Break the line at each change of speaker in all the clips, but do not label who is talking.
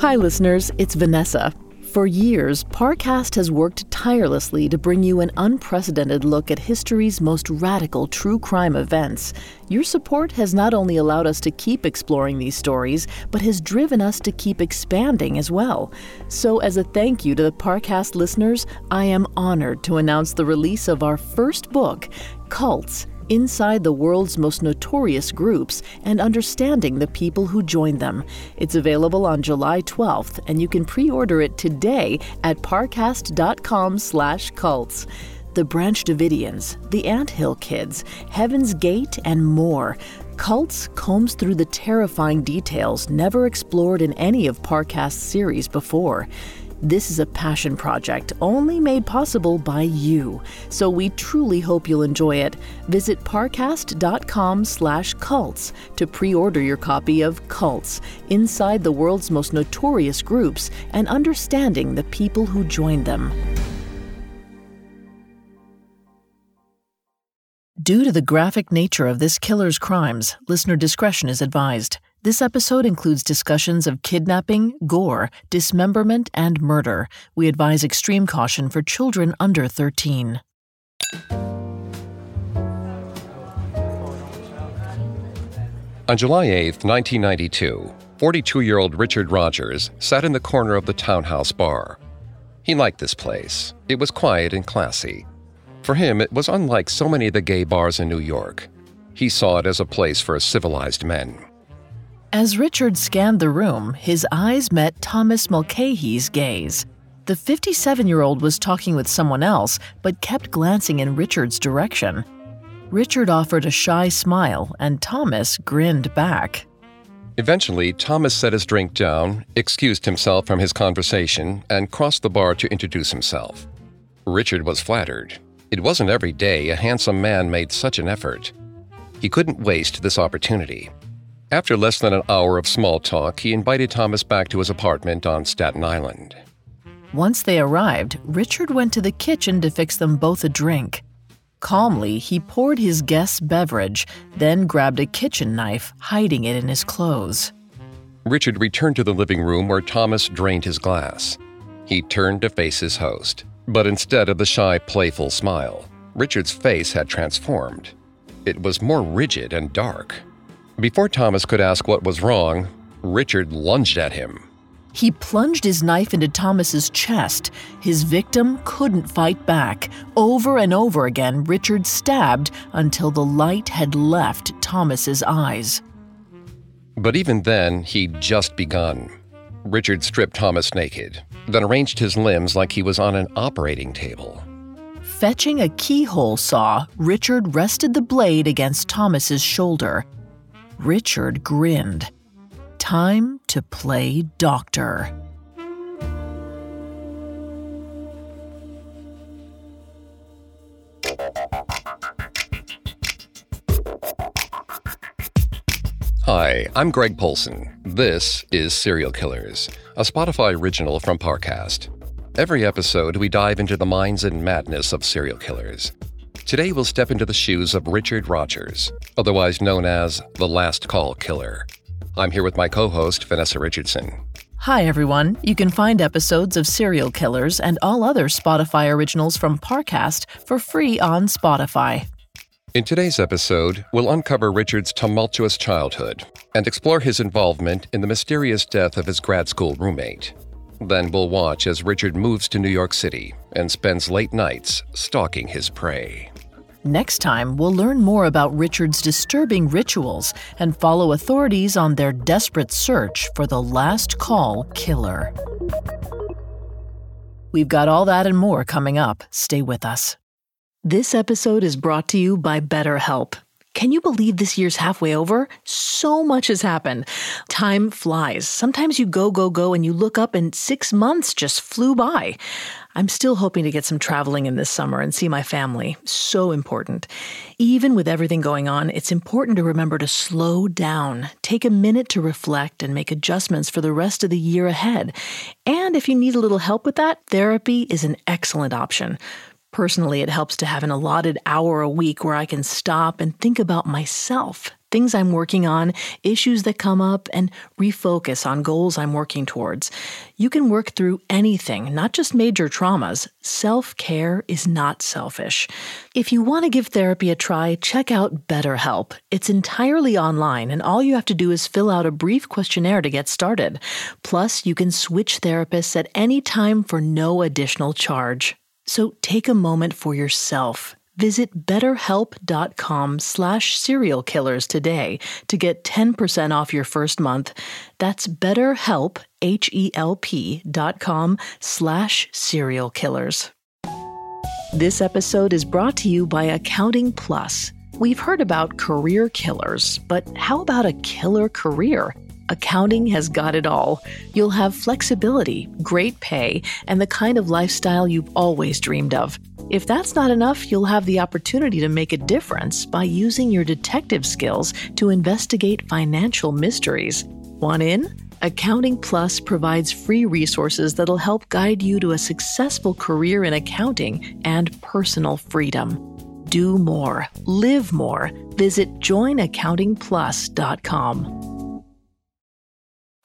Hi, listeners, it's Vanessa. For years, Parcast has worked tirelessly to bring you an unprecedented look at history's most radical true crime events. Your support has not only allowed us to keep exploring these stories, but has driven us to keep expanding as well. So, as a thank you to the Parcast listeners, I am honored to announce the release of our first book, Cults inside the world's most notorious groups and understanding the people who join them. It's available on July 12th, and you can pre-order it today at parcast.com/cults. The Branch Davidians, the Ant Hill Kids, Heaven's Gate, and more. Cults combs through the terrifying details never explored in any of Parcast's series before. This is a passion project only made possible by you, so we truly hope you'll enjoy it. Visit parcast.com/cults to pre-order your copy of Cults: Inside the World's Most Notorious Groups and Understanding the People Who Joined Them. Due to the graphic nature of this killer's crimes, listener discretion is advised. This episode includes discussions of kidnapping, gore, dismemberment, and murder. We advise extreme caution for children under 13.
On July 8, 1992, 42 year old Richard Rogers sat in the corner of the townhouse bar. He liked this place. It was quiet and classy. For him, it was unlike so many of the gay bars in New York. He saw it as a place for civilized men.
As Richard scanned the room, his eyes met Thomas Mulcahy's gaze. The 57 year old was talking with someone else, but kept glancing in Richard's direction. Richard offered a shy smile, and Thomas grinned back.
Eventually, Thomas set his drink down, excused himself from his conversation, and crossed the bar to introduce himself. Richard was flattered. It wasn't every day a handsome man made such an effort. He couldn't waste this opportunity. After less than an hour of small talk, he invited Thomas back to his apartment on Staten Island.
Once they arrived, Richard went to the kitchen to fix them both a drink. Calmly, he poured his guest's beverage, then grabbed a kitchen knife, hiding it in his clothes.
Richard returned to the living room where Thomas drained his glass. He turned to face his host, but instead of the shy, playful smile, Richard's face had transformed. It was more rigid and dark. Before Thomas could ask what was wrong, Richard lunged at him.
He plunged his knife into Thomas's chest. His victim couldn't fight back. Over and over again, Richard stabbed until the light had left Thomas's eyes.
But even then, he'd just begun. Richard stripped Thomas naked, then arranged his limbs like he was on an operating table.
Fetching a keyhole saw, Richard rested the blade against Thomas's shoulder. Richard grinned. Time to play doctor.
Hi, I'm Greg Polcyn. This is Serial Killers, a Spotify original from Parcast. Every episode, we dive into the minds and madness of serial killers. Today, we'll step into the shoes of Richard Rogers, otherwise known as the Last Call Killer. I'm here with my co host, Vanessa Richardson.
Hi, everyone. You can find episodes of Serial Killers and all other Spotify originals from Parcast for free on Spotify.
In today's episode, we'll uncover Richard's tumultuous childhood and explore his involvement in the mysterious death of his grad school roommate. Then we'll watch as Richard moves to New York City and spends late nights stalking his prey.
Next time, we'll learn more about Richard's disturbing rituals and follow authorities on their desperate search for the last call killer. We've got all that and more coming up. Stay with us. This episode is brought to you by BetterHelp. Can you believe this year's halfway over? So much has happened. Time flies. Sometimes you go, go, go, and you look up and six months just flew by. I'm still hoping to get some traveling in this summer and see my family. So important. Even with everything going on, it's important to remember to slow down, take a minute to reflect, and make adjustments for the rest of the year ahead. And if you need a little help with that, therapy is an excellent option. Personally, it helps to have an allotted hour a week where I can stop and think about myself things I'm working on, issues that come up, and refocus on goals I'm working towards. You can work through anything, not just major traumas. Self care is not selfish. If you want to give therapy a try, check out BetterHelp. It's entirely online, and all you have to do is fill out a brief questionnaire to get started. Plus, you can switch therapists at any time for no additional charge. So take a moment for yourself. Visit betterhelp.com slash serial killers today to get 10% off your first month. That's betterhelp, H-E-L-P dot com slash serial killers. This episode is brought to you by Accounting Plus. We've heard about career killers, but how about a killer career? Accounting has got it all. You'll have flexibility, great pay, and the kind of lifestyle you've always dreamed of. If that's not enough, you'll have the opportunity to make a difference by using your detective skills to investigate financial mysteries. Want in? Accounting Plus provides free resources that'll help guide you to a successful career in accounting and personal freedom. Do more, live more. Visit joinaccountingplus.com.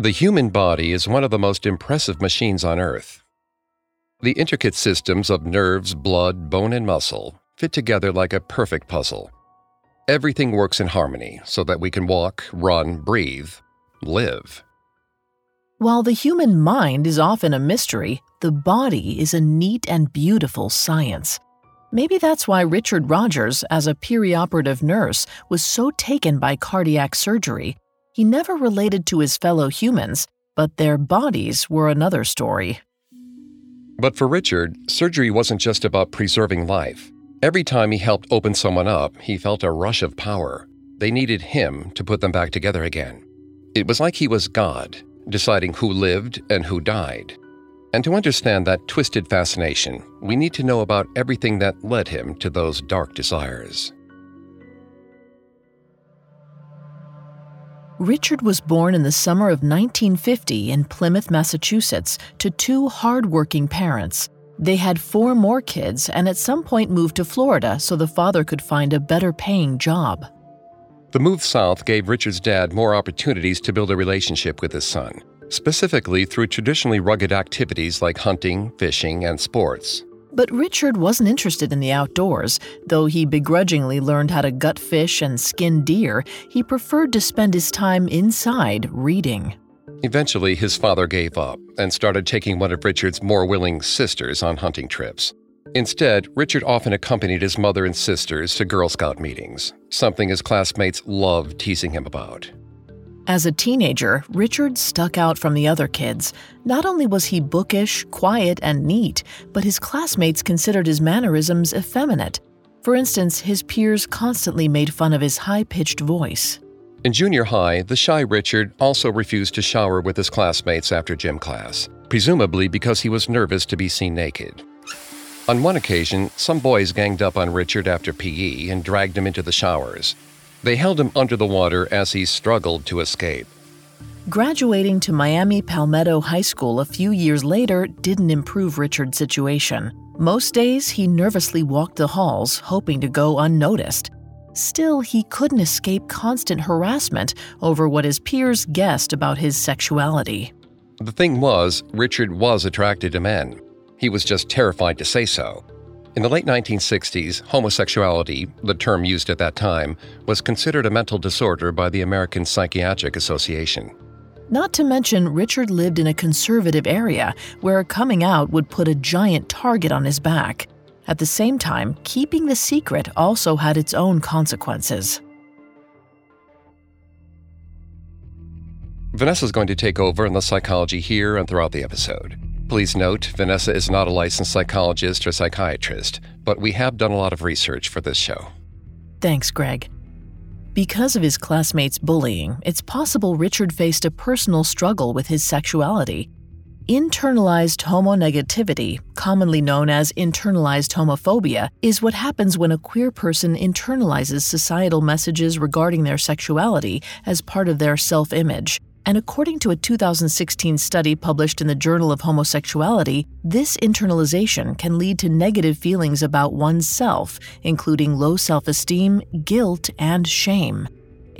The human body is one of the most impressive machines on Earth. The intricate systems of nerves, blood, bone, and muscle fit together like a perfect puzzle. Everything works in harmony so that we can walk, run, breathe, live.
While the human mind is often a mystery, the body is a neat and beautiful science. Maybe that's why Richard Rogers, as a perioperative nurse, was so taken by cardiac surgery he never related to his fellow humans, but their bodies were another story.
But for Richard, surgery wasn't just about preserving life. Every time he helped open someone up, he felt a rush of power. They needed him to put them back together again. It was like he was God, deciding who lived and who died. And to understand that twisted fascination, we need to know about everything that led him to those dark desires.
Richard was born in the summer of 1950 in Plymouth, Massachusetts, to two hardworking parents. They had four more kids and at some point moved to Florida so the father could find a better paying job.
The move south gave Richard's dad more opportunities to build a relationship with his son, specifically through traditionally rugged activities like hunting, fishing, and sports.
But Richard wasn't interested in the outdoors. Though he begrudgingly learned how to gut fish and skin deer, he preferred to spend his time inside reading.
Eventually, his father gave up and started taking one of Richard's more willing sisters on hunting trips. Instead, Richard often accompanied his mother and sisters to Girl Scout meetings, something his classmates loved teasing him about.
As a teenager, Richard stuck out from the other kids. Not only was he bookish, quiet, and neat, but his classmates considered his mannerisms effeminate. For instance, his peers constantly made fun of his high pitched voice.
In junior high, the shy Richard also refused to shower with his classmates after gym class, presumably because he was nervous to be seen naked. On one occasion, some boys ganged up on Richard after PE and dragged him into the showers. They held him under the water as he struggled to escape.
Graduating to Miami Palmetto High School a few years later didn't improve Richard's situation. Most days, he nervously walked the halls, hoping to go unnoticed. Still, he couldn't escape constant harassment over what his peers guessed about his sexuality.
The thing was, Richard was attracted to men. He was just terrified to say so. In the late 1960s, homosexuality, the term used at that time, was considered a mental disorder by the American Psychiatric Association.
Not to mention, Richard lived in a conservative area where coming out would put a giant target on his back. At the same time, keeping the secret also had its own consequences.
Vanessa's going to take over in the psychology here and throughout the episode. Please note, Vanessa is not a licensed psychologist or psychiatrist, but we have done a lot of research for this show.
Thanks, Greg. Because of his classmates' bullying, it's possible Richard faced a personal struggle with his sexuality. Internalized homonegativity, commonly known as internalized homophobia, is what happens when a queer person internalizes societal messages regarding their sexuality as part of their self image. And according to a 2016 study published in the Journal of Homosexuality, this internalization can lead to negative feelings about oneself, including low self esteem, guilt, and shame.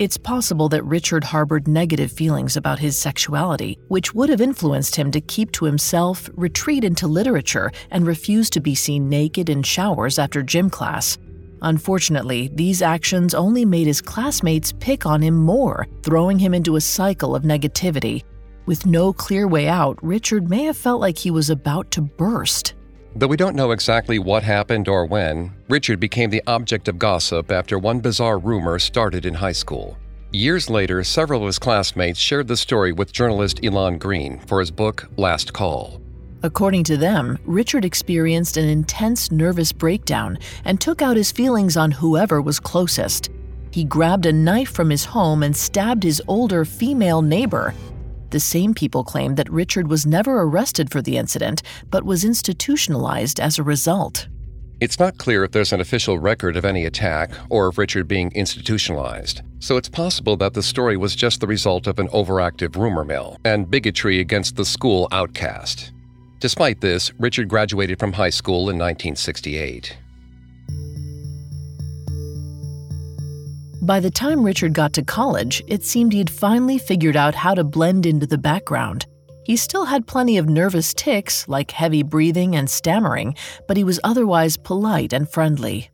It's possible that Richard harbored negative feelings about his sexuality, which would have influenced him to keep to himself, retreat into literature, and refuse to be seen naked in showers after gym class. Unfortunately, these actions only made his classmates pick on him more, throwing him into a cycle of negativity. With no clear way out, Richard may have felt like he was about to burst.
Though we don't know exactly what happened or when, Richard became the object of gossip after one bizarre rumor started in high school. Years later, several of his classmates shared the story with journalist Elon Green for his book Last Call.
According to them, Richard experienced an intense nervous breakdown and took out his feelings on whoever was closest. He grabbed a knife from his home and stabbed his older female neighbor, the same people claim that Richard was never arrested for the incident, but was institutionalized as a result.
It's not clear if there's an official record of any attack or of Richard being institutionalized, so it's possible that the story was just the result of an overactive rumor mill and bigotry against the school outcast. Despite this, Richard graduated from high school in 1968.
By the time Richard got to college, it seemed he'd finally figured out how to blend into the background. He still had plenty of nervous tics, like heavy breathing and stammering, but he was otherwise polite and friendly.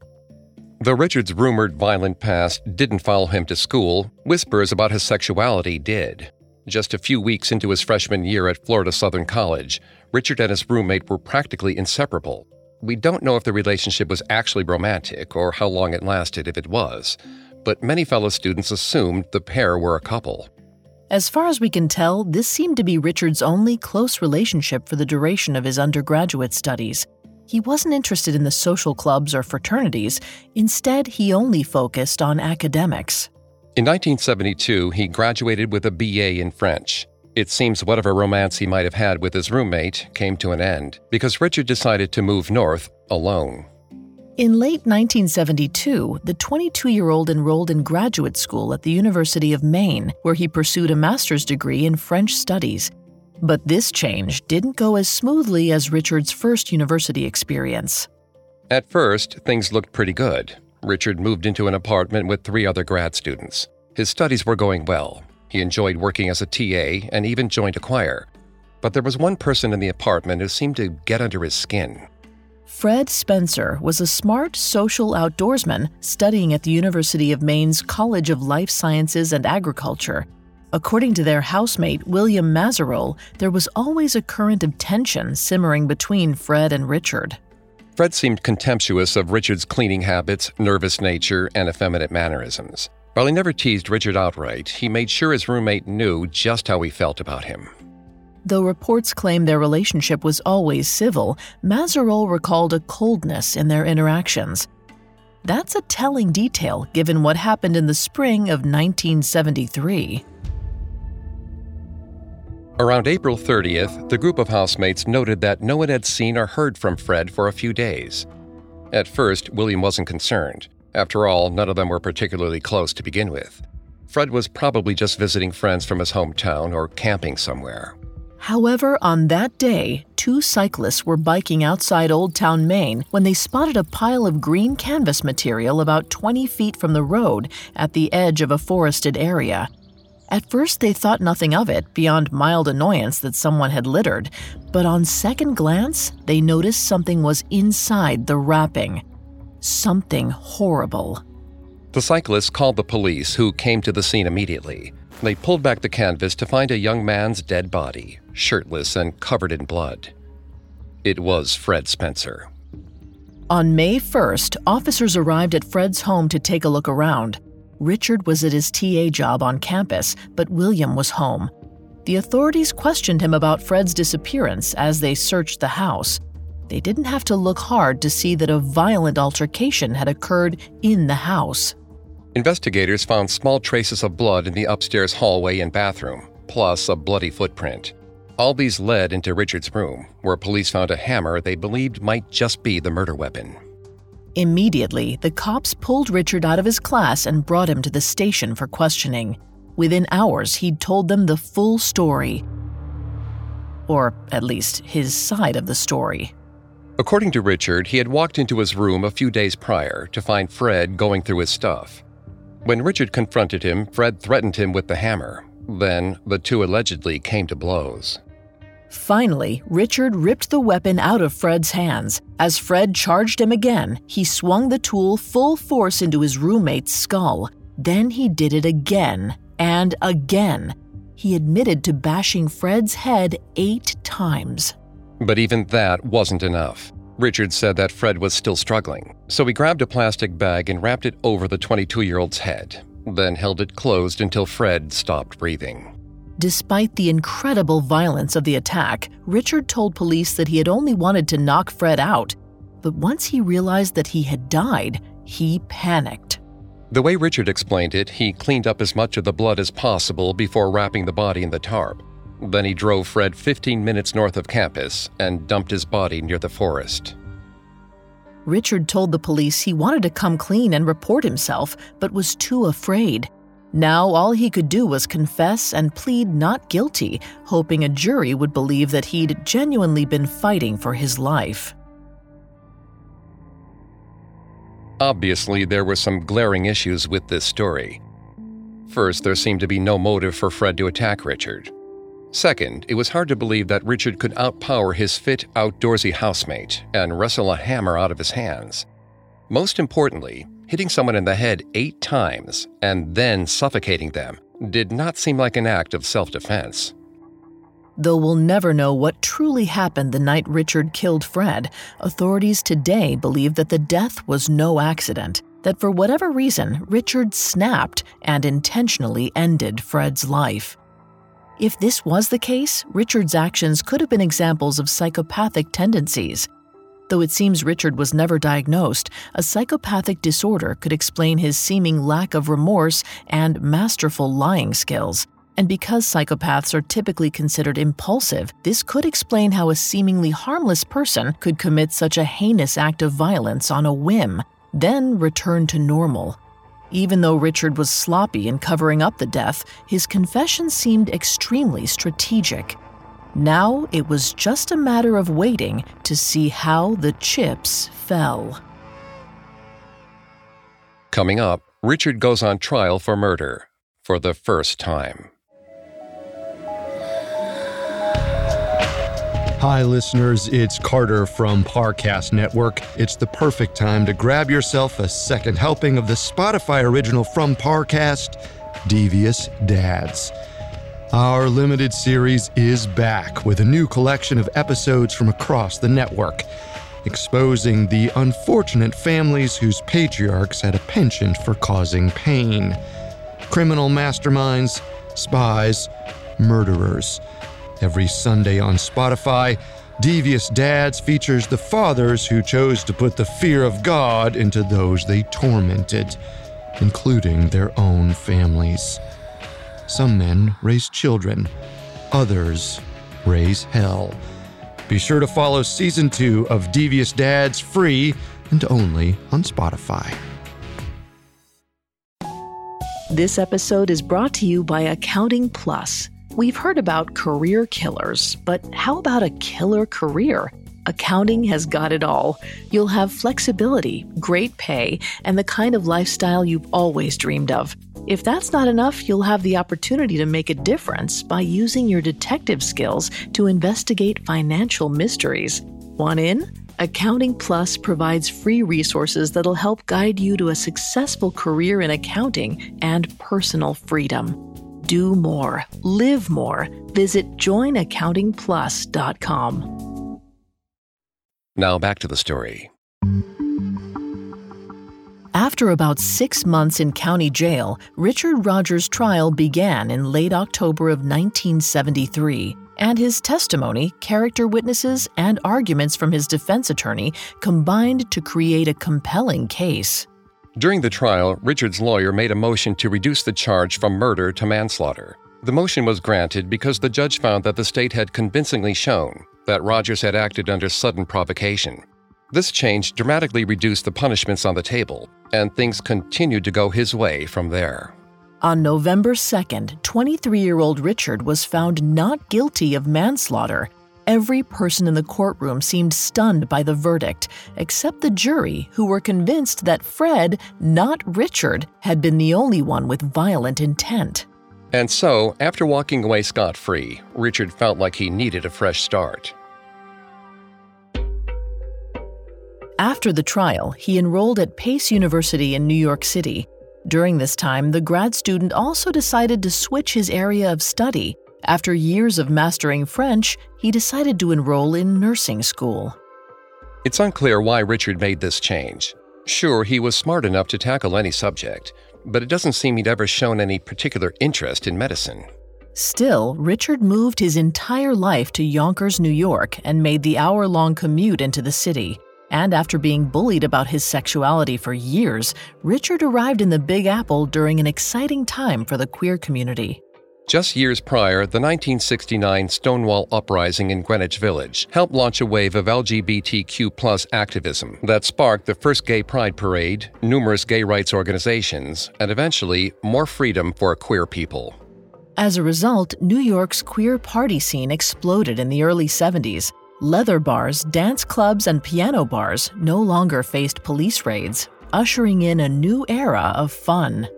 Though Richard's rumored violent past didn't follow him to school, whispers about his sexuality did. Just a few weeks into his freshman year at Florida Southern College, Richard and his roommate were practically inseparable. We don't know if the relationship was actually romantic or how long it lasted if it was but many fellow students assumed the pair were a couple.
As far as we can tell, this seemed to be Richard's only close relationship for the duration of his undergraduate studies. He wasn't interested in the social clubs or fraternities, instead, he only focused on academics.
In 1972, he graduated with a BA in French. It seems whatever romance he might have had with his roommate came to an end because Richard decided to move north alone.
In late 1972, the 22 year old enrolled in graduate school at the University of Maine, where he pursued a master's degree in French studies. But this change didn't go as smoothly as Richard's first university experience.
At first, things looked pretty good. Richard moved into an apartment with three other grad students. His studies were going well. He enjoyed working as a TA and even joined a choir. But there was one person in the apartment who seemed to get under his skin.
Fred Spencer was a smart social outdoorsman studying at the University of Maine's College of Life Sciences and Agriculture. According to their housemate, William Mazerolle, there was always a current of tension simmering between Fred and Richard.
Fred seemed contemptuous of Richard's cleaning habits, nervous nature, and effeminate mannerisms. While he never teased Richard outright, he made sure his roommate knew just how he felt about him.
Though reports claim their relationship was always civil, Mazerolle recalled a coldness in their interactions. That's a telling detail given what happened in the spring of 1973.
Around April 30th, the group of housemates noted that no one had seen or heard from Fred for a few days. At first, William wasn't concerned. After all, none of them were particularly close to begin with. Fred was probably just visiting friends from his hometown or camping somewhere.
However, on that day, two cyclists were biking outside Old Town, Maine when they spotted a pile of green canvas material about 20 feet from the road at the edge of a forested area. At first, they thought nothing of it beyond mild annoyance that someone had littered, but on second glance, they noticed something was inside the wrapping. Something horrible.
The cyclists called the police, who came to the scene immediately. They pulled back the canvas to find a young man's dead body, shirtless and covered in blood. It was Fred Spencer.
On May 1st, officers arrived at Fred's home to take a look around. Richard was at his TA job on campus, but William was home. The authorities questioned him about Fred's disappearance as they searched the house. They didn't have to look hard to see that a violent altercation had occurred in the house.
Investigators found small traces of blood in the upstairs hallway and bathroom, plus a bloody footprint. All these led into Richard's room, where police found a hammer they believed might just be the murder weapon.
Immediately, the cops pulled Richard out of his class and brought him to the station for questioning. Within hours, he'd told them the full story. Or at least his side of the story.
According to Richard, he had walked into his room a few days prior to find Fred going through his stuff. When Richard confronted him, Fred threatened him with the hammer. Then, the two allegedly came to blows.
Finally, Richard ripped the weapon out of Fred's hands. As Fred charged him again, he swung the tool full force into his roommate's skull. Then he did it again and again. He admitted to bashing Fred's head eight times.
But even that wasn't enough. Richard said that Fred was still struggling, so he grabbed a plastic bag and wrapped it over the 22 year old's head, then held it closed until Fred stopped breathing.
Despite the incredible violence of the attack, Richard told police that he had only wanted to knock Fred out. But once he realized that he had died, he panicked.
The way Richard explained it, he cleaned up as much of the blood as possible before wrapping the body in the tarp. Then he drove Fred 15 minutes north of campus and dumped his body near the forest.
Richard told the police he wanted to come clean and report himself, but was too afraid. Now all he could do was confess and plead not guilty, hoping a jury would believe that he'd genuinely been fighting for his life.
Obviously, there were some glaring issues with this story. First, there seemed to be no motive for Fred to attack Richard. Second, it was hard to believe that Richard could outpower his fit, outdoorsy housemate and wrestle a hammer out of his hands. Most importantly, hitting someone in the head eight times and then suffocating them did not seem like an act of self defense.
Though we'll never know what truly happened the night Richard killed Fred, authorities today believe that the death was no accident, that for whatever reason, Richard snapped and intentionally ended Fred's life. If this was the case, Richard's actions could have been examples of psychopathic tendencies. Though it seems Richard was never diagnosed, a psychopathic disorder could explain his seeming lack of remorse and masterful lying skills. And because psychopaths are typically considered impulsive, this could explain how a seemingly harmless person could commit such a heinous act of violence on a whim, then return to normal. Even though Richard was sloppy in covering up the death, his confession seemed extremely strategic. Now it was just a matter of waiting to see how the chips fell.
Coming up, Richard goes on trial for murder for the first time.
Hi, listeners. It's Carter from Parcast Network. It's the perfect time to grab yourself a second helping of the Spotify original from Parcast, Devious Dads. Our limited series is back with a new collection of episodes from across the network, exposing the unfortunate families whose patriarchs had a penchant for causing pain. Criminal masterminds, spies, murderers. Every Sunday on Spotify, Devious Dads features the fathers who chose to put the fear of God into those they tormented, including their own families. Some men raise children, others raise hell. Be sure to follow season two of Devious Dads free and only on Spotify.
This episode is brought to you by Accounting Plus. We've heard about career killers, but how about a killer career? Accounting has got it all. You'll have flexibility, great pay, and the kind of lifestyle you've always dreamed of. If that's not enough, you'll have the opportunity to make a difference by using your detective skills to investigate financial mysteries. Want in? Accounting Plus provides free resources that'll help guide you to a successful career in accounting and personal freedom do more, live more. Visit joinaccountingplus.com.
Now back to the story.
After about six months in county jail, Richard Rogers' trial began in late October of 1973. And his testimony, character witnesses, and arguments from his defense attorney combined to create a compelling case.
During the trial, Richard's lawyer made a motion to reduce the charge from murder to manslaughter. The motion was granted because the judge found that the state had convincingly shown that Rogers had acted under sudden provocation. This change dramatically reduced the punishments on the table, and things continued to go his way from there.
On November 2nd, 23 year old Richard was found not guilty of manslaughter. Every person in the courtroom seemed stunned by the verdict, except the jury, who were convinced that Fred, not Richard, had been the only one with violent intent.
And so, after walking away scot free, Richard felt like he needed a fresh start.
After the trial, he enrolled at Pace University in New York City. During this time, the grad student also decided to switch his area of study. After years of mastering French, he decided to enroll in nursing school.
It's unclear why Richard made this change. Sure, he was smart enough to tackle any subject, but it doesn't seem he'd ever shown any particular interest in medicine.
Still, Richard moved his entire life to Yonkers, New York, and made the hour long commute into the city. And after being bullied about his sexuality for years, Richard arrived in the Big Apple during an exciting time for the queer community.
Just years prior, the 1969 Stonewall Uprising in Greenwich Village helped launch a wave of LGBTQ activism that sparked the first gay pride parade, numerous gay rights organizations, and eventually more freedom for queer people.
As a result, New York's queer party scene exploded in the early 70s. Leather bars, dance clubs, and piano bars no longer faced police raids, ushering in a new era of fun.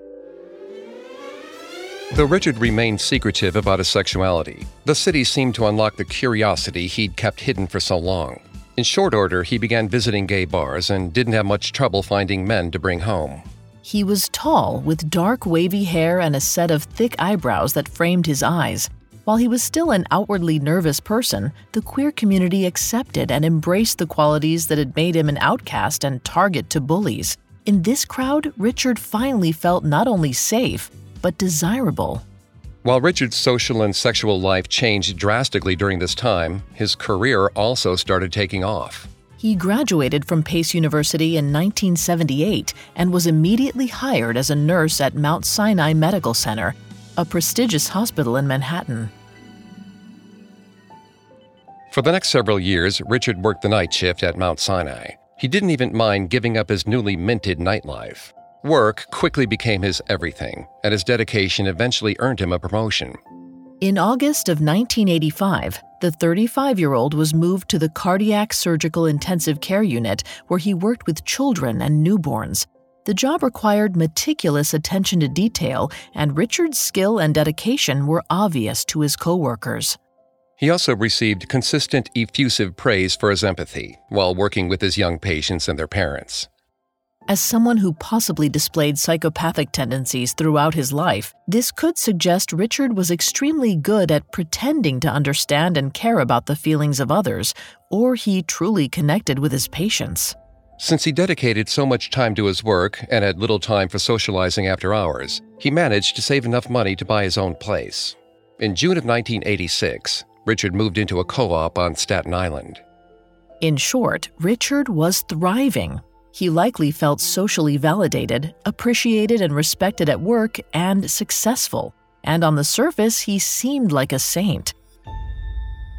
Though Richard remained secretive about his sexuality, the city seemed to unlock the curiosity he'd kept hidden for so long. In short order, he began visiting gay bars and didn't have much trouble finding men to bring home.
He was tall, with dark, wavy hair and a set of thick eyebrows that framed his eyes. While he was still an outwardly nervous person, the queer community accepted and embraced the qualities that had made him an outcast and target to bullies. In this crowd, Richard finally felt not only safe, but desirable.
While Richard's social and sexual life changed drastically during this time, his career also started taking off.
He graduated from Pace University in 1978 and was immediately hired as a nurse at Mount Sinai Medical Center, a prestigious hospital in Manhattan.
For the next several years, Richard worked the night shift at Mount Sinai. He didn't even mind giving up his newly minted nightlife. Work quickly became his everything, and his dedication eventually earned him a promotion.
In August of 1985, the 35 year old was moved to the Cardiac Surgical Intensive Care Unit, where he worked with children and newborns. The job required meticulous attention to detail, and Richard's skill and dedication were obvious to his coworkers.
He also received consistent, effusive praise for his empathy while working with his young patients and their parents.
As someone who possibly displayed psychopathic tendencies throughout his life, this could suggest Richard was extremely good at pretending to understand and care about the feelings of others, or he truly connected with his patients.
Since he dedicated so much time to his work and had little time for socializing after hours, he managed to save enough money to buy his own place. In June of 1986, Richard moved into a co op on Staten Island.
In short, Richard was thriving. He likely felt socially validated, appreciated and respected at work, and successful. And on the surface, he seemed like a saint.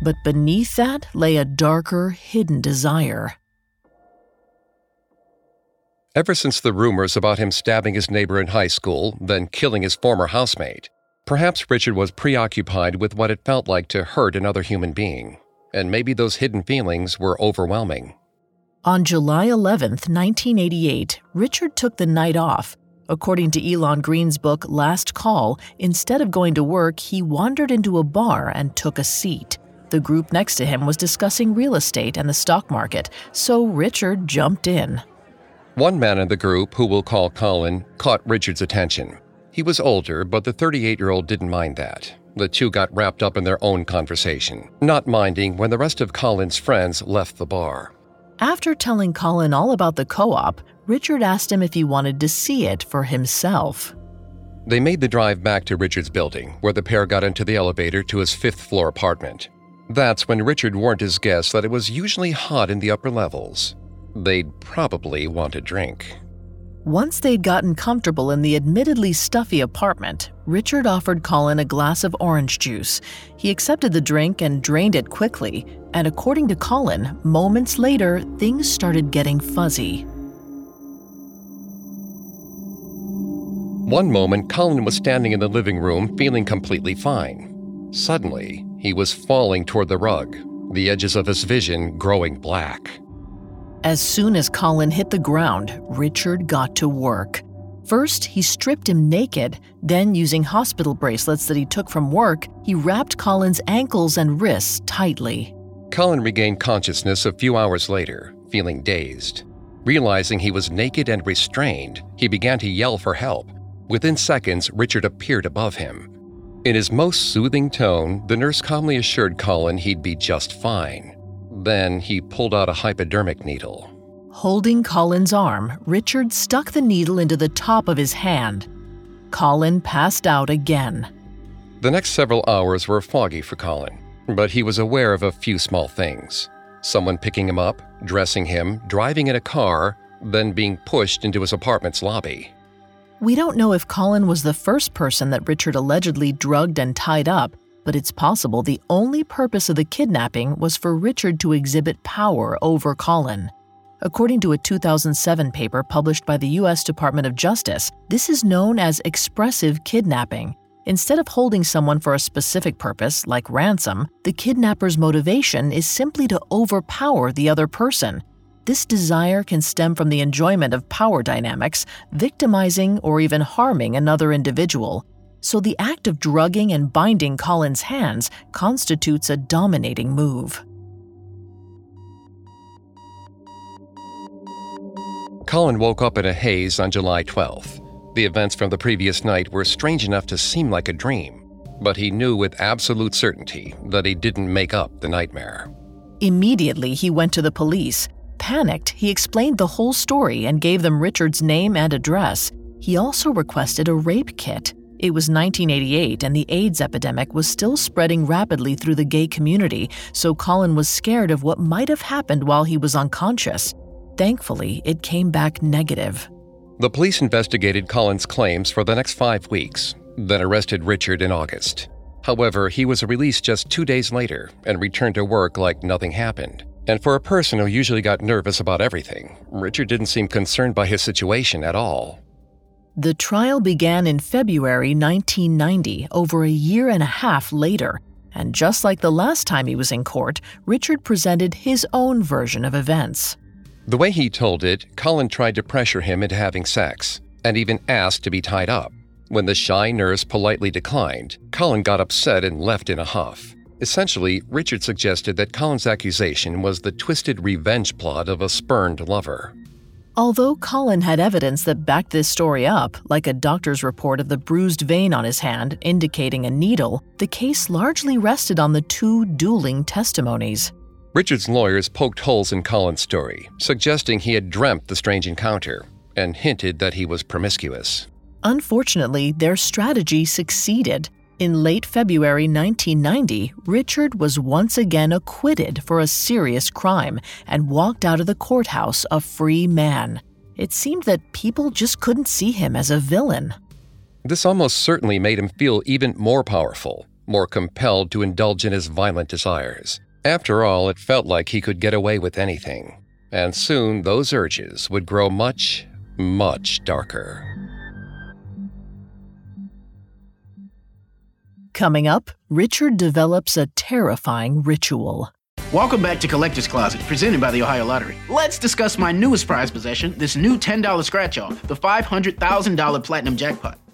But beneath that lay a darker, hidden desire.
Ever since the rumors about him stabbing his neighbor in high school, then killing his former housemate, perhaps Richard was preoccupied with what it felt like to hurt another human being. And maybe those hidden feelings were overwhelming.
On July 11, 1988, Richard took the night off. According to Elon Green's book Last Call, instead of going to work, he wandered into a bar and took a seat. The group next to him was discussing real estate and the stock market, so Richard jumped in.
One man in the group, who we'll call Colin, caught Richard's attention. He was older, but the 38 year old didn't mind that. The two got wrapped up in their own conversation, not minding when the rest of Colin's friends left the bar.
After telling Colin all about the co op, Richard asked him if he wanted to see it for himself.
They made the drive back to Richard's building, where the pair got into the elevator to his fifth floor apartment. That's when Richard warned his guests that it was usually hot in the upper levels. They'd probably want a drink.
Once they'd gotten comfortable in the admittedly stuffy apartment, Richard offered Colin a glass of orange juice. He accepted the drink and drained it quickly, and according to Colin, moments later, things started getting fuzzy.
One moment, Colin was standing in the living room feeling completely fine. Suddenly, he was falling toward the rug, the edges of his vision growing black.
As soon as Colin hit the ground, Richard got to work. First, he stripped him naked, then, using hospital bracelets that he took from work, he wrapped Colin's ankles and wrists tightly.
Colin regained consciousness a few hours later, feeling dazed. Realizing he was naked and restrained, he began to yell for help. Within seconds, Richard appeared above him. In his most soothing tone, the nurse calmly assured Colin he'd be just fine. Then he pulled out a hypodermic needle.
Holding Colin's arm, Richard stuck the needle into the top of his hand. Colin passed out again.
The next several hours were foggy for Colin, but he was aware of a few small things. Someone picking him up, dressing him, driving in a car, then being pushed into his apartment's lobby.
We don't know if Colin was the first person that Richard allegedly drugged and tied up, but it's possible the only purpose of the kidnapping was for Richard to exhibit power over Colin. According to a 2007 paper published by the U.S. Department of Justice, this is known as expressive kidnapping. Instead of holding someone for a specific purpose, like ransom, the kidnapper's motivation is simply to overpower the other person. This desire can stem from the enjoyment of power dynamics, victimizing or even harming another individual, so the act of drugging and binding Colin's hands constitutes a dominating move.
Colin woke up in a haze on July 12th. The events from the previous night were strange enough to seem like a dream, but he knew with absolute certainty that he didn't make up the nightmare.
Immediately, he went to the police. Panicked, he explained the whole story and gave them Richard's name and address. He also requested a rape kit. It was 1988 and the AIDS epidemic was still spreading rapidly through the gay community, so Colin was scared of what might have happened while he was unconscious. Thankfully, it came back negative.
The police investigated Colin's claims for the next five weeks, then arrested Richard in August. However, he was released just two days later and returned to work like nothing happened. And for a person who usually got nervous about everything, Richard didn't seem concerned by his situation at all.
The trial began in February 1990, over a year and a half later, and just like the last time he was in court, Richard presented his own version of events.
The way he told it, Colin tried to pressure him into having sex, and even asked to be tied up. When the shy nurse politely declined, Colin got upset and left in a huff. Essentially, Richard suggested that Colin's accusation was the twisted revenge plot of a spurned lover.
Although Colin had evidence that backed this story up, like a doctor's report of the bruised vein on his hand indicating a needle, the case largely rested on the two dueling testimonies.
Richard's lawyers poked holes in Colin's story, suggesting he had dreamt the strange encounter and hinted that he was promiscuous.
Unfortunately, their strategy succeeded. In late February 1990, Richard was once again acquitted for a serious crime and walked out of the courthouse a free man. It seemed that people just couldn't see him as a villain.
This almost certainly made him feel even more powerful, more compelled to indulge in his violent desires. After all, it felt like he could get away with anything. And soon those urges would grow much, much darker.
Coming up, Richard develops a terrifying ritual.
Welcome back to Collector's Closet, presented by the Ohio Lottery. Let's discuss my newest prize possession, this new $10 scratch off, the $500,000 Platinum Jackpot.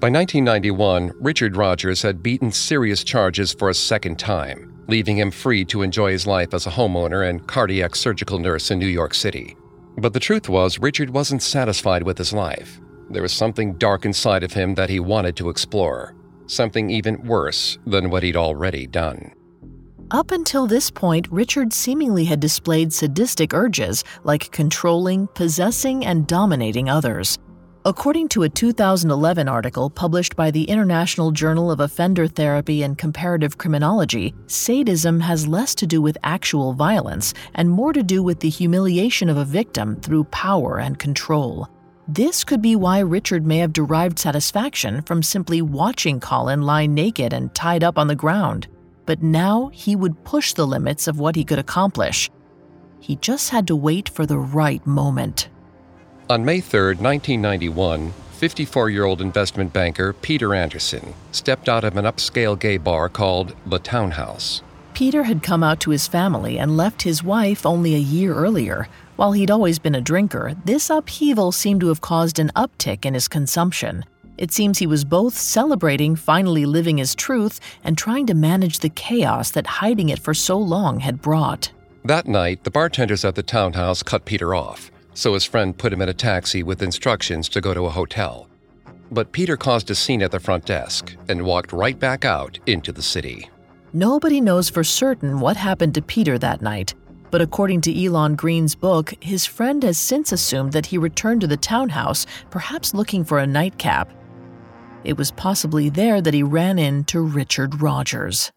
By 1991, Richard Rogers had beaten serious charges for a second time. leaving him free to enjoy his life as a homeowner and cardiac surgical nurse in New York City. But the truth was, Richard wasn't satisfied with his life. There was something dark inside of him that he wanted to explore, something even worse than what he'd already done.
Up until this point, Richard seemingly had displayed sadistic urges like controlling, possessing, and dominating others. According to a 2011 article published by the International Journal of Offender Therapy and Comparative Criminology, sadism has less to do with actual violence and more to do with the humiliation of a victim through power and control. This could be why Richard may have derived satisfaction from simply watching Colin lie naked and tied up on the ground. But now he would push the limits of what he could accomplish. He just had to wait for the right moment.
On May 3, 1991, 54 year old investment banker Peter Anderson stepped out of an upscale gay bar called The Townhouse.
Peter had come out to his family and left his wife only a year earlier. While he'd always been a drinker, this upheaval seemed to have caused an uptick in his consumption. It seems he was both celebrating finally living his truth and trying to manage the chaos that hiding it for so long had brought.
That night, the bartenders at the townhouse cut Peter off so his friend put him in a taxi with instructions to go to a hotel. But Peter caused a scene at the front desk and walked right back out into the city.
Nobody knows for certain what happened to Peter that night, but according to Elon Green's book, his friend has since assumed that he returned to the townhouse, perhaps looking for a nightcap. It was possibly there that he ran into Richard Rogers.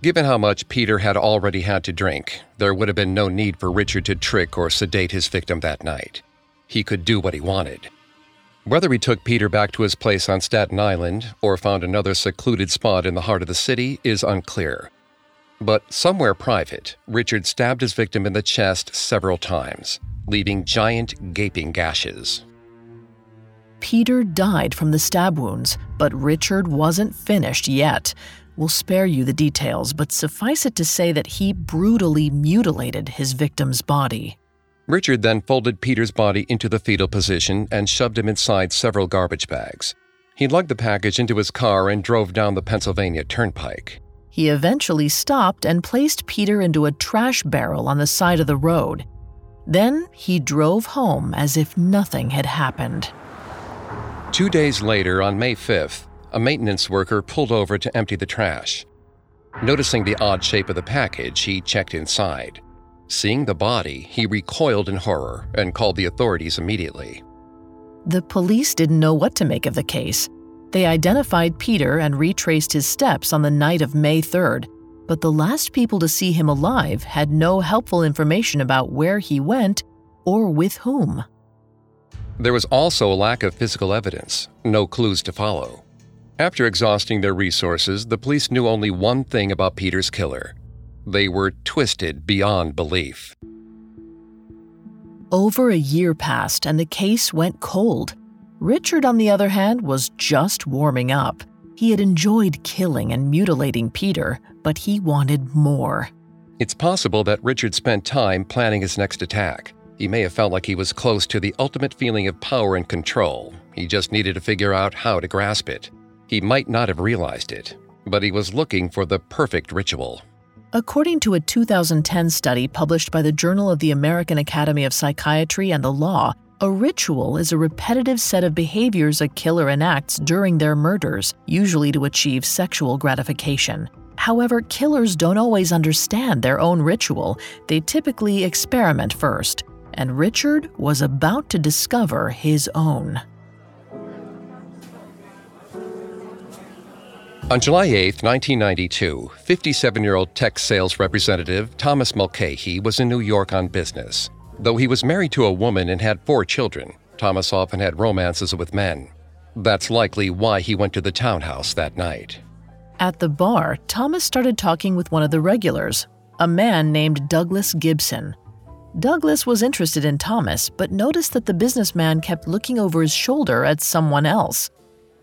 Given how much Peter had already had to drink, there would have been no need for Richard to trick or sedate his victim that night. He could do what he wanted. Whether he took Peter back to his place on Staten Island or found another secluded spot in the heart of the city is unclear. But somewhere private, Richard stabbed his victim in the chest several times, leaving giant gaping gashes.
Peter died from the stab wounds, but Richard wasn't finished yet. We'll spare you the details, but suffice it to say that he brutally mutilated his victim's body.
Richard then folded Peter's body into the fetal position and shoved him inside several garbage bags. He lugged the package into his car and drove down the Pennsylvania Turnpike.
He eventually stopped and placed Peter into a trash barrel on the side of the road. Then he drove home as if nothing had happened.
Two days later, on May 5th, a maintenance worker pulled over to empty the trash. Noticing the odd shape of the package, he checked inside. Seeing the body, he recoiled in horror and called the authorities immediately.
The police didn't know what to make of the case. They identified Peter and retraced his steps on the night of May 3rd, but the last people to see him alive had no helpful information about where he went or with whom.
There was also a lack of physical evidence, no clues to follow. After exhausting their resources, the police knew only one thing about Peter's killer they were twisted beyond belief.
Over a year passed and the case went cold. Richard, on the other hand, was just warming up. He had enjoyed killing and mutilating Peter, but he wanted more.
It's possible that Richard spent time planning his next attack. He may have felt like he was close to the ultimate feeling of power and control. He just needed to figure out how to grasp it. He might not have realized it, but he was looking for the perfect ritual.
According to a 2010 study published by the Journal of the American Academy of Psychiatry and the Law, a ritual is a repetitive set of behaviors a killer enacts during their murders, usually to achieve sexual gratification. However, killers don't always understand their own ritual, they typically experiment first. And Richard was about to discover his own.
On July 8, 1992, 57 year old tech sales representative Thomas Mulcahy was in New York on business. Though he was married to a woman and had four children, Thomas often had romances with men. That's likely why he went to the townhouse that night.
At the bar, Thomas started talking with one of the regulars, a man named Douglas Gibson. Douglas was interested in Thomas, but noticed that the businessman kept looking over his shoulder at someone else.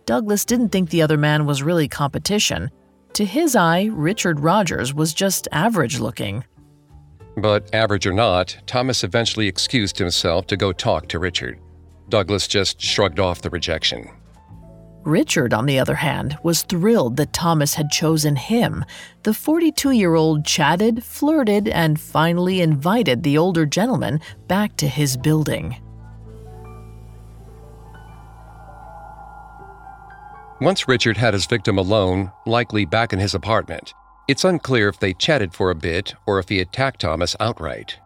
Douglas didn't think the other man was really competition. To his eye, Richard Rogers was just average looking.
But average or not, Thomas eventually excused himself to go talk to Richard. Douglas just shrugged off the rejection.
Richard, on the other hand, was thrilled that Thomas had chosen him. The 42 year old chatted, flirted, and finally invited the older gentleman back to his building.
Once Richard had his victim alone, likely back in his apartment, it's unclear if they chatted for a bit or if he attacked Thomas outright.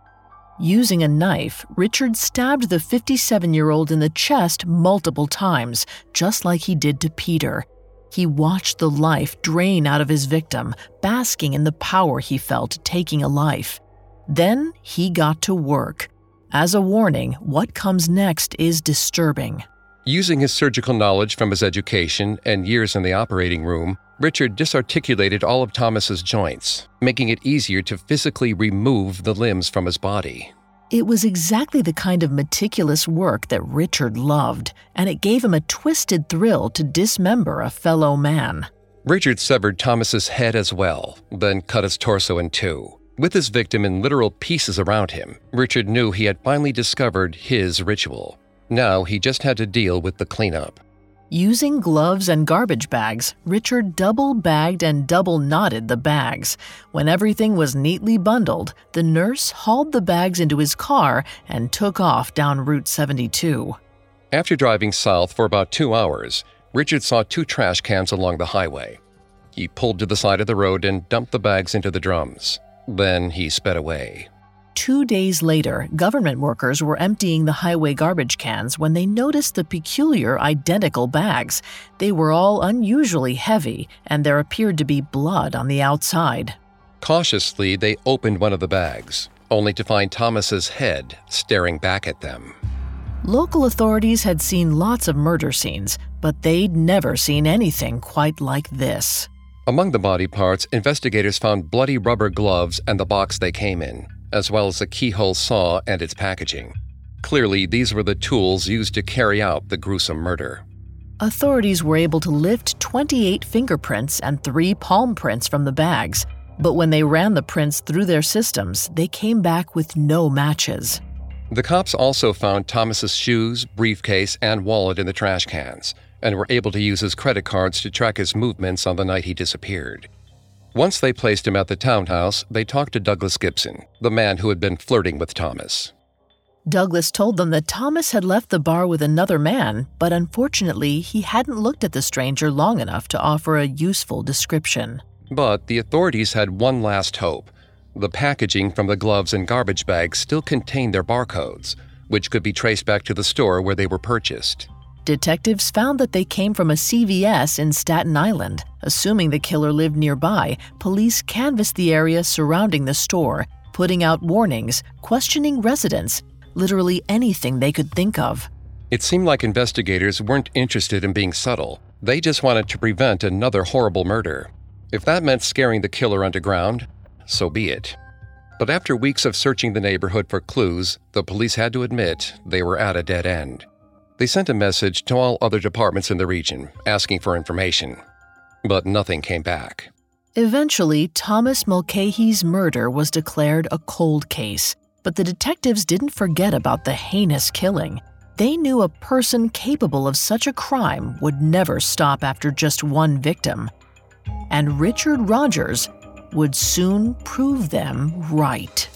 Using a knife, Richard stabbed the 57 year old in the chest multiple times, just like he did to Peter. He watched the life drain out of his victim, basking in the power he felt taking a life. Then he got to work. As a warning, what comes next is disturbing.
Using his surgical knowledge from his education and years in the operating room, Richard disarticulated all of Thomas's joints, making it easier to physically remove the limbs from his body.
It was exactly the kind of meticulous work that Richard loved, and it gave him a twisted thrill to dismember a fellow man.
Richard severed Thomas's head as well, then cut his torso in two. With his victim in literal pieces around him, Richard knew he had finally discovered his ritual. Now he just had to deal with the cleanup.
Using gloves and garbage bags, Richard double bagged and double knotted the bags. When everything was neatly bundled, the nurse hauled the bags into his car and took off down Route 72.
After driving south for about two hours, Richard saw two trash cans along the highway. He pulled to the side of the road and dumped the bags into the drums. Then he sped away.
Two days later, government workers were emptying the highway garbage cans when they noticed the peculiar identical bags. They were all unusually heavy, and there appeared to be blood on the outside.
Cautiously, they opened one of the bags, only to find Thomas's head staring back at them.
Local authorities had seen lots of murder scenes, but they'd never seen anything quite like this.
Among the body parts, investigators found bloody rubber gloves and the box they came in as well as a keyhole saw and its packaging. Clearly, these were the tools used to carry out the gruesome murder.
Authorities were able to lift 28 fingerprints and three palm prints from the bags, but when they ran the prints through their systems, they came back with no matches.
The cops also found Thomas's shoes, briefcase, and wallet in the trash cans, and were able to use his credit cards to track his movements on the night he disappeared. Once they placed him at the townhouse, they talked to Douglas Gibson, the man who had been flirting with Thomas.
Douglas told them that Thomas had left the bar with another man, but unfortunately, he hadn't looked at the stranger long enough to offer a useful description.
But the authorities had one last hope. The packaging from the gloves and garbage bags still contained their barcodes, which could be traced back to the store where they were purchased.
Detectives found that they came from a CVS in Staten Island. Assuming the killer lived nearby, police canvassed the area surrounding the store, putting out warnings, questioning residents, literally anything they could think of.
It seemed like investigators weren't interested in being subtle. They just wanted to prevent another horrible murder. If that meant scaring the killer underground, so be it. But after weeks of searching the neighborhood for clues, the police had to admit they were at a dead end. They sent a message to all other departments in the region asking for information, but nothing came back.
Eventually, Thomas Mulcahy's murder was declared a cold case, but the detectives didn't forget about the heinous killing. They knew a person capable of such a crime would never stop after just one victim. And Richard Rogers would soon prove them right.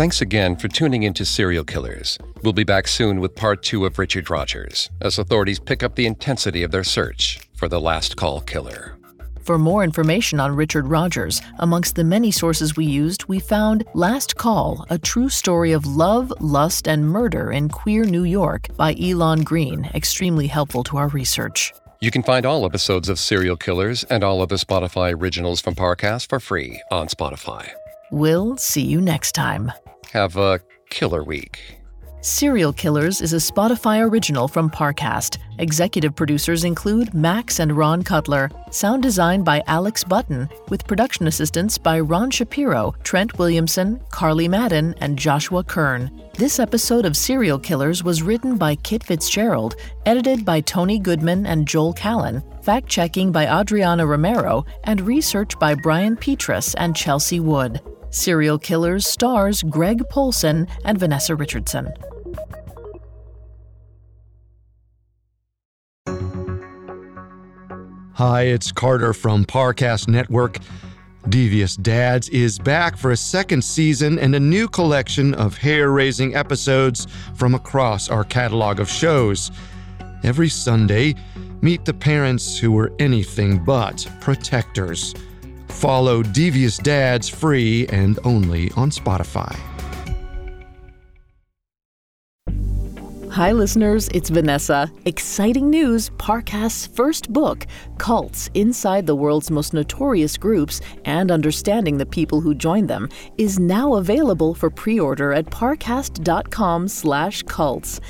Thanks again for tuning into Serial Killers. We'll be back soon with part two of Richard Rogers as authorities pick up the intensity of their search for the last call killer.
For more information on Richard Rogers, amongst the many sources we used, we found Last Call, a true story of love, lust, and murder in queer New York by Elon Green, extremely helpful to our research.
You can find all episodes of Serial Killers and all other Spotify originals from Parcast for free on Spotify.
We'll see you next time.
Have a killer week.
Serial Killers is a Spotify original from Parcast. Executive producers include Max and Ron Cutler. Sound design by Alex Button, with production assistance by Ron Shapiro, Trent Williamson, Carly Madden, and Joshua Kern. This episode of Serial Killers was written by Kit Fitzgerald, edited by Tony Goodman and Joel Callan, fact checking by Adriana Romero, and research by Brian Petrus and Chelsea Wood. Serial Killers stars Greg Polcyn and Vanessa Richardson.
Hi, it's Carter from Parcast Network. Devious Dads is back for a second season and a new collection of hair raising episodes from across our catalog of shows. Every Sunday, meet the parents who were anything but protectors. Follow Devious Dads free and only on Spotify.
Hi, listeners, it's Vanessa. Exciting news Parcast's first book, Cults Inside the World's Most Notorious Groups and Understanding the People Who Join Them, is now available for pre order at parcast.com slash cults.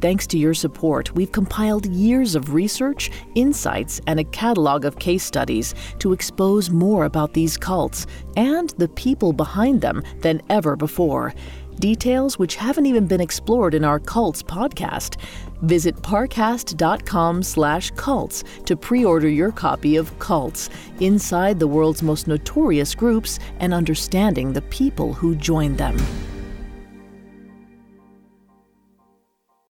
Thanks to your support, we've compiled years of research, insights, and a catalog of case studies to expose more about these cults and the people behind them than ever before details which haven't even been explored in our Cults podcast. Visit parcast.com slash cults to pre-order your copy of Cults, Inside the World's Most Notorious Groups and Understanding the People Who Joined Them.